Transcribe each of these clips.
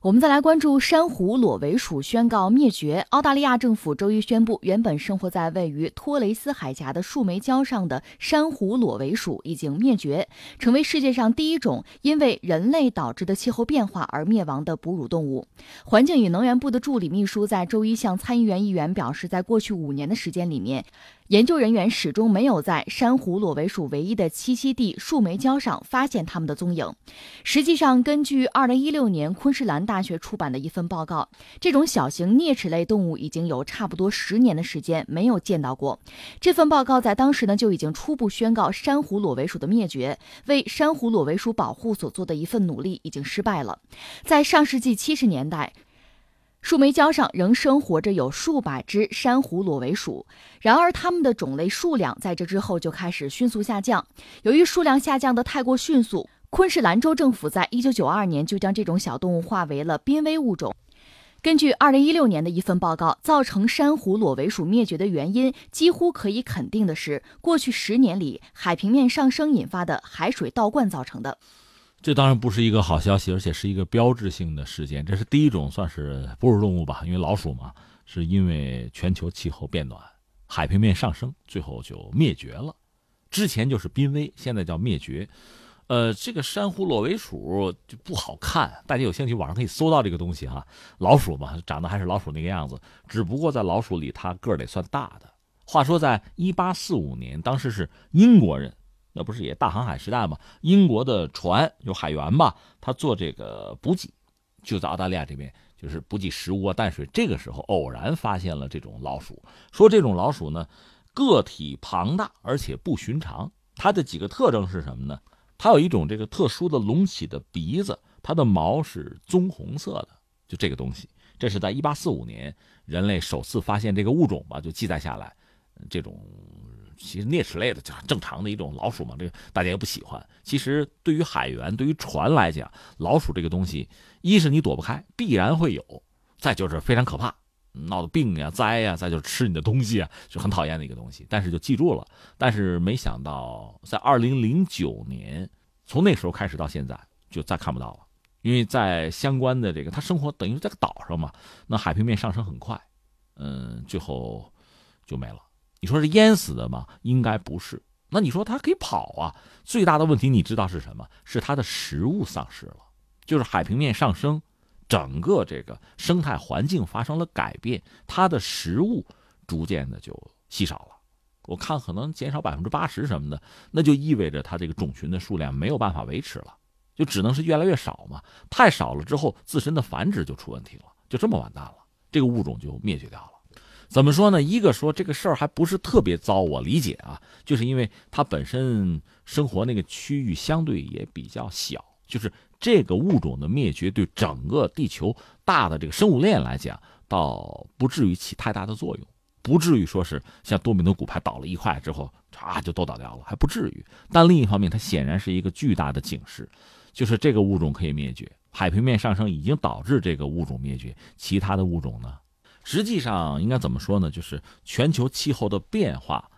我们再来关注珊瑚裸尾鼠宣告灭绝。澳大利亚政府周一宣布，原本生活在位于托雷斯海峡的树莓礁上的珊瑚裸尾鼠已经灭绝，成为世界上第一种因为人类导致的气候变化而灭亡的哺乳动物。环境与能源部的助理秘书在周一向参议院议员表示，在过去五年的时间里面。研究人员始终没有在珊瑚裸尾鼠唯一的栖息地树莓礁上发现它们的踪影。实际上，根据2016年昆士兰大学出版的一份报告，这种小型啮齿类动物已经有差不多十年的时间没有见到过。这份报告在当时呢就已经初步宣告珊瑚裸尾鼠的灭绝，为珊瑚裸尾鼠保护所做的一份努力已经失败了。在上世纪七十年代。树莓礁上仍生活着有数百只珊瑚裸尾鼠，然而它们的种类数量在这之后就开始迅速下降。由于数量下降的太过迅速，昆士兰州政府在一九九二年就将这种小动物划为了濒危物种。根据二零一六年的一份报告，造成珊瑚裸尾鼠灭绝的原因，几乎可以肯定的是，过去十年里海平面上升引发的海水倒灌造成的。这当然不是一个好消息，而且是一个标志性的事件。这是第一种算是哺乳动物吧，因为老鼠嘛，是因为全球气候变暖、海平面上升，最后就灭绝了。之前就是濒危，现在叫灭绝。呃，这个珊瑚裸尾鼠就不好看，大家有兴趣网上可以搜到这个东西哈。老鼠嘛，长得还是老鼠那个样子，只不过在老鼠里它个儿得算大的。话说，在一八四五年，当时是英国人。那不是也大航海时代吗？英国的船有海员吧，他做这个补给，就在澳大利亚这边，就是补给食物啊、淡水。这个时候偶然发现了这种老鼠，说这种老鼠呢，个体庞大而且不寻常。它的几个特征是什么呢？它有一种这个特殊的隆起的鼻子，它的毛是棕红色的。就这个东西，这是在一八四五年人类首次发现这个物种吧，就记载下来，这种。其实啮齿类的就正常的一种老鼠嘛，这个大家也不喜欢。其实对于海员、对于船来讲，老鼠这个东西，一是你躲不开，必然会有；再就是非常可怕，闹的病呀、灾呀，再就是吃你的东西啊，就很讨厌的一个东西。但是就记住了。但是没想到，在二零零九年，从那时候开始到现在，就再看不到了，因为在相关的这个，它生活等于在个岛上嘛，那海平面上升很快，嗯，最后就没了。你说是淹死的吗？应该不是。那你说它可以跑啊？最大的问题你知道是什么？是它的食物丧失了，就是海平面上升，整个这个生态环境发生了改变，它的食物逐渐的就稀少了。我看可能减少百分之八十什么的，那就意味着它这个种群的数量没有办法维持了，就只能是越来越少嘛。太少了之后，自身的繁殖就出问题了，就这么完蛋了，这个物种就灭绝掉了。怎么说呢？一个说这个事儿还不是特别糟，我理解啊，就是因为它本身生活那个区域相对也比较小，就是这个物种的灭绝对整个地球大的这个生物链来讲，倒不至于起太大的作用，不至于说是像多米诺骨牌倒了一块之后，啊就都倒掉了，还不至于。但另一方面，它显然是一个巨大的警示，就是这个物种可以灭绝，海平面上升已经导致这个物种灭绝，其他的物种呢？实际上应该怎么说呢？就是全球气候的变化，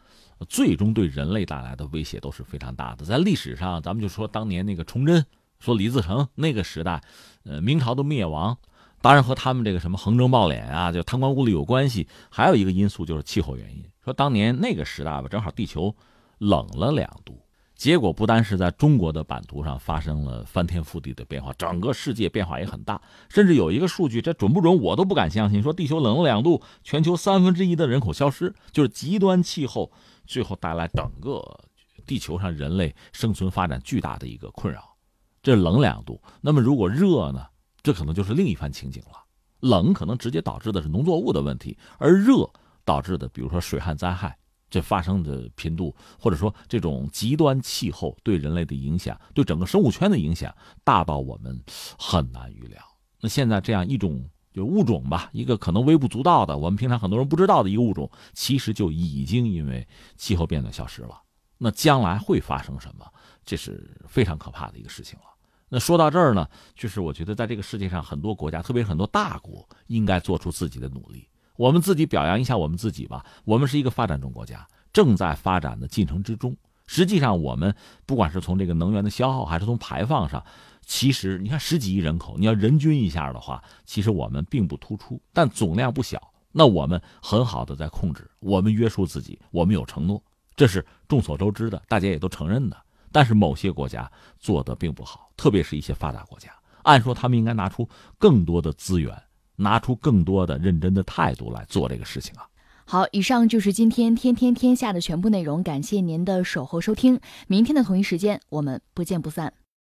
最终对人类带来的威胁都是非常大的。在历史上，咱们就说当年那个崇祯，说李自成那个时代，呃，明朝的灭亡，当然和他们这个什么横征暴敛啊，就贪官污吏有关系。还有一个因素就是气候原因，说当年那个时代吧，正好地球冷了两度。结果不单是在中国的版图上发生了翻天覆地的变化，整个世界变化也很大。甚至有一个数据，这准不准我都不敢相信，说地球冷了两度，全球三分之一的人口消失，就是极端气候最后带来整个地球上人类生存发展巨大的一个困扰。这冷两度，那么如果热呢？这可能就是另一番情景了。冷可能直接导致的是农作物的问题，而热导致的，比如说水旱灾害。这发生的频度，或者说这种极端气候对人类的影响，对整个生物圈的影响，大到我们很难预料。那现在这样一种就物种吧，一个可能微不足道的，我们平常很多人不知道的一个物种，其实就已经因为气候变暖消失了。那将来会发生什么？这是非常可怕的一个事情了。那说到这儿呢，就是我觉得在这个世界上，很多国家，特别是很多大国，应该做出自己的努力。我们自己表扬一下我们自己吧。我们是一个发展中国家，正在发展的进程之中。实际上，我们不管是从这个能源的消耗，还是从排放上，其实你看十几亿人口，你要人均一下的话，其实我们并不突出，但总量不小。那我们很好的在控制，我们约束自己，我们有承诺，这是众所周知的，大家也都承认的。但是某些国家做的并不好，特别是一些发达国家，按说他们应该拿出更多的资源，拿出更多的认真的态度来做这个事情啊。好，以上就是今天天天天下的全部内容，感谢您的守候收听，明天的同一时间我们不见不散。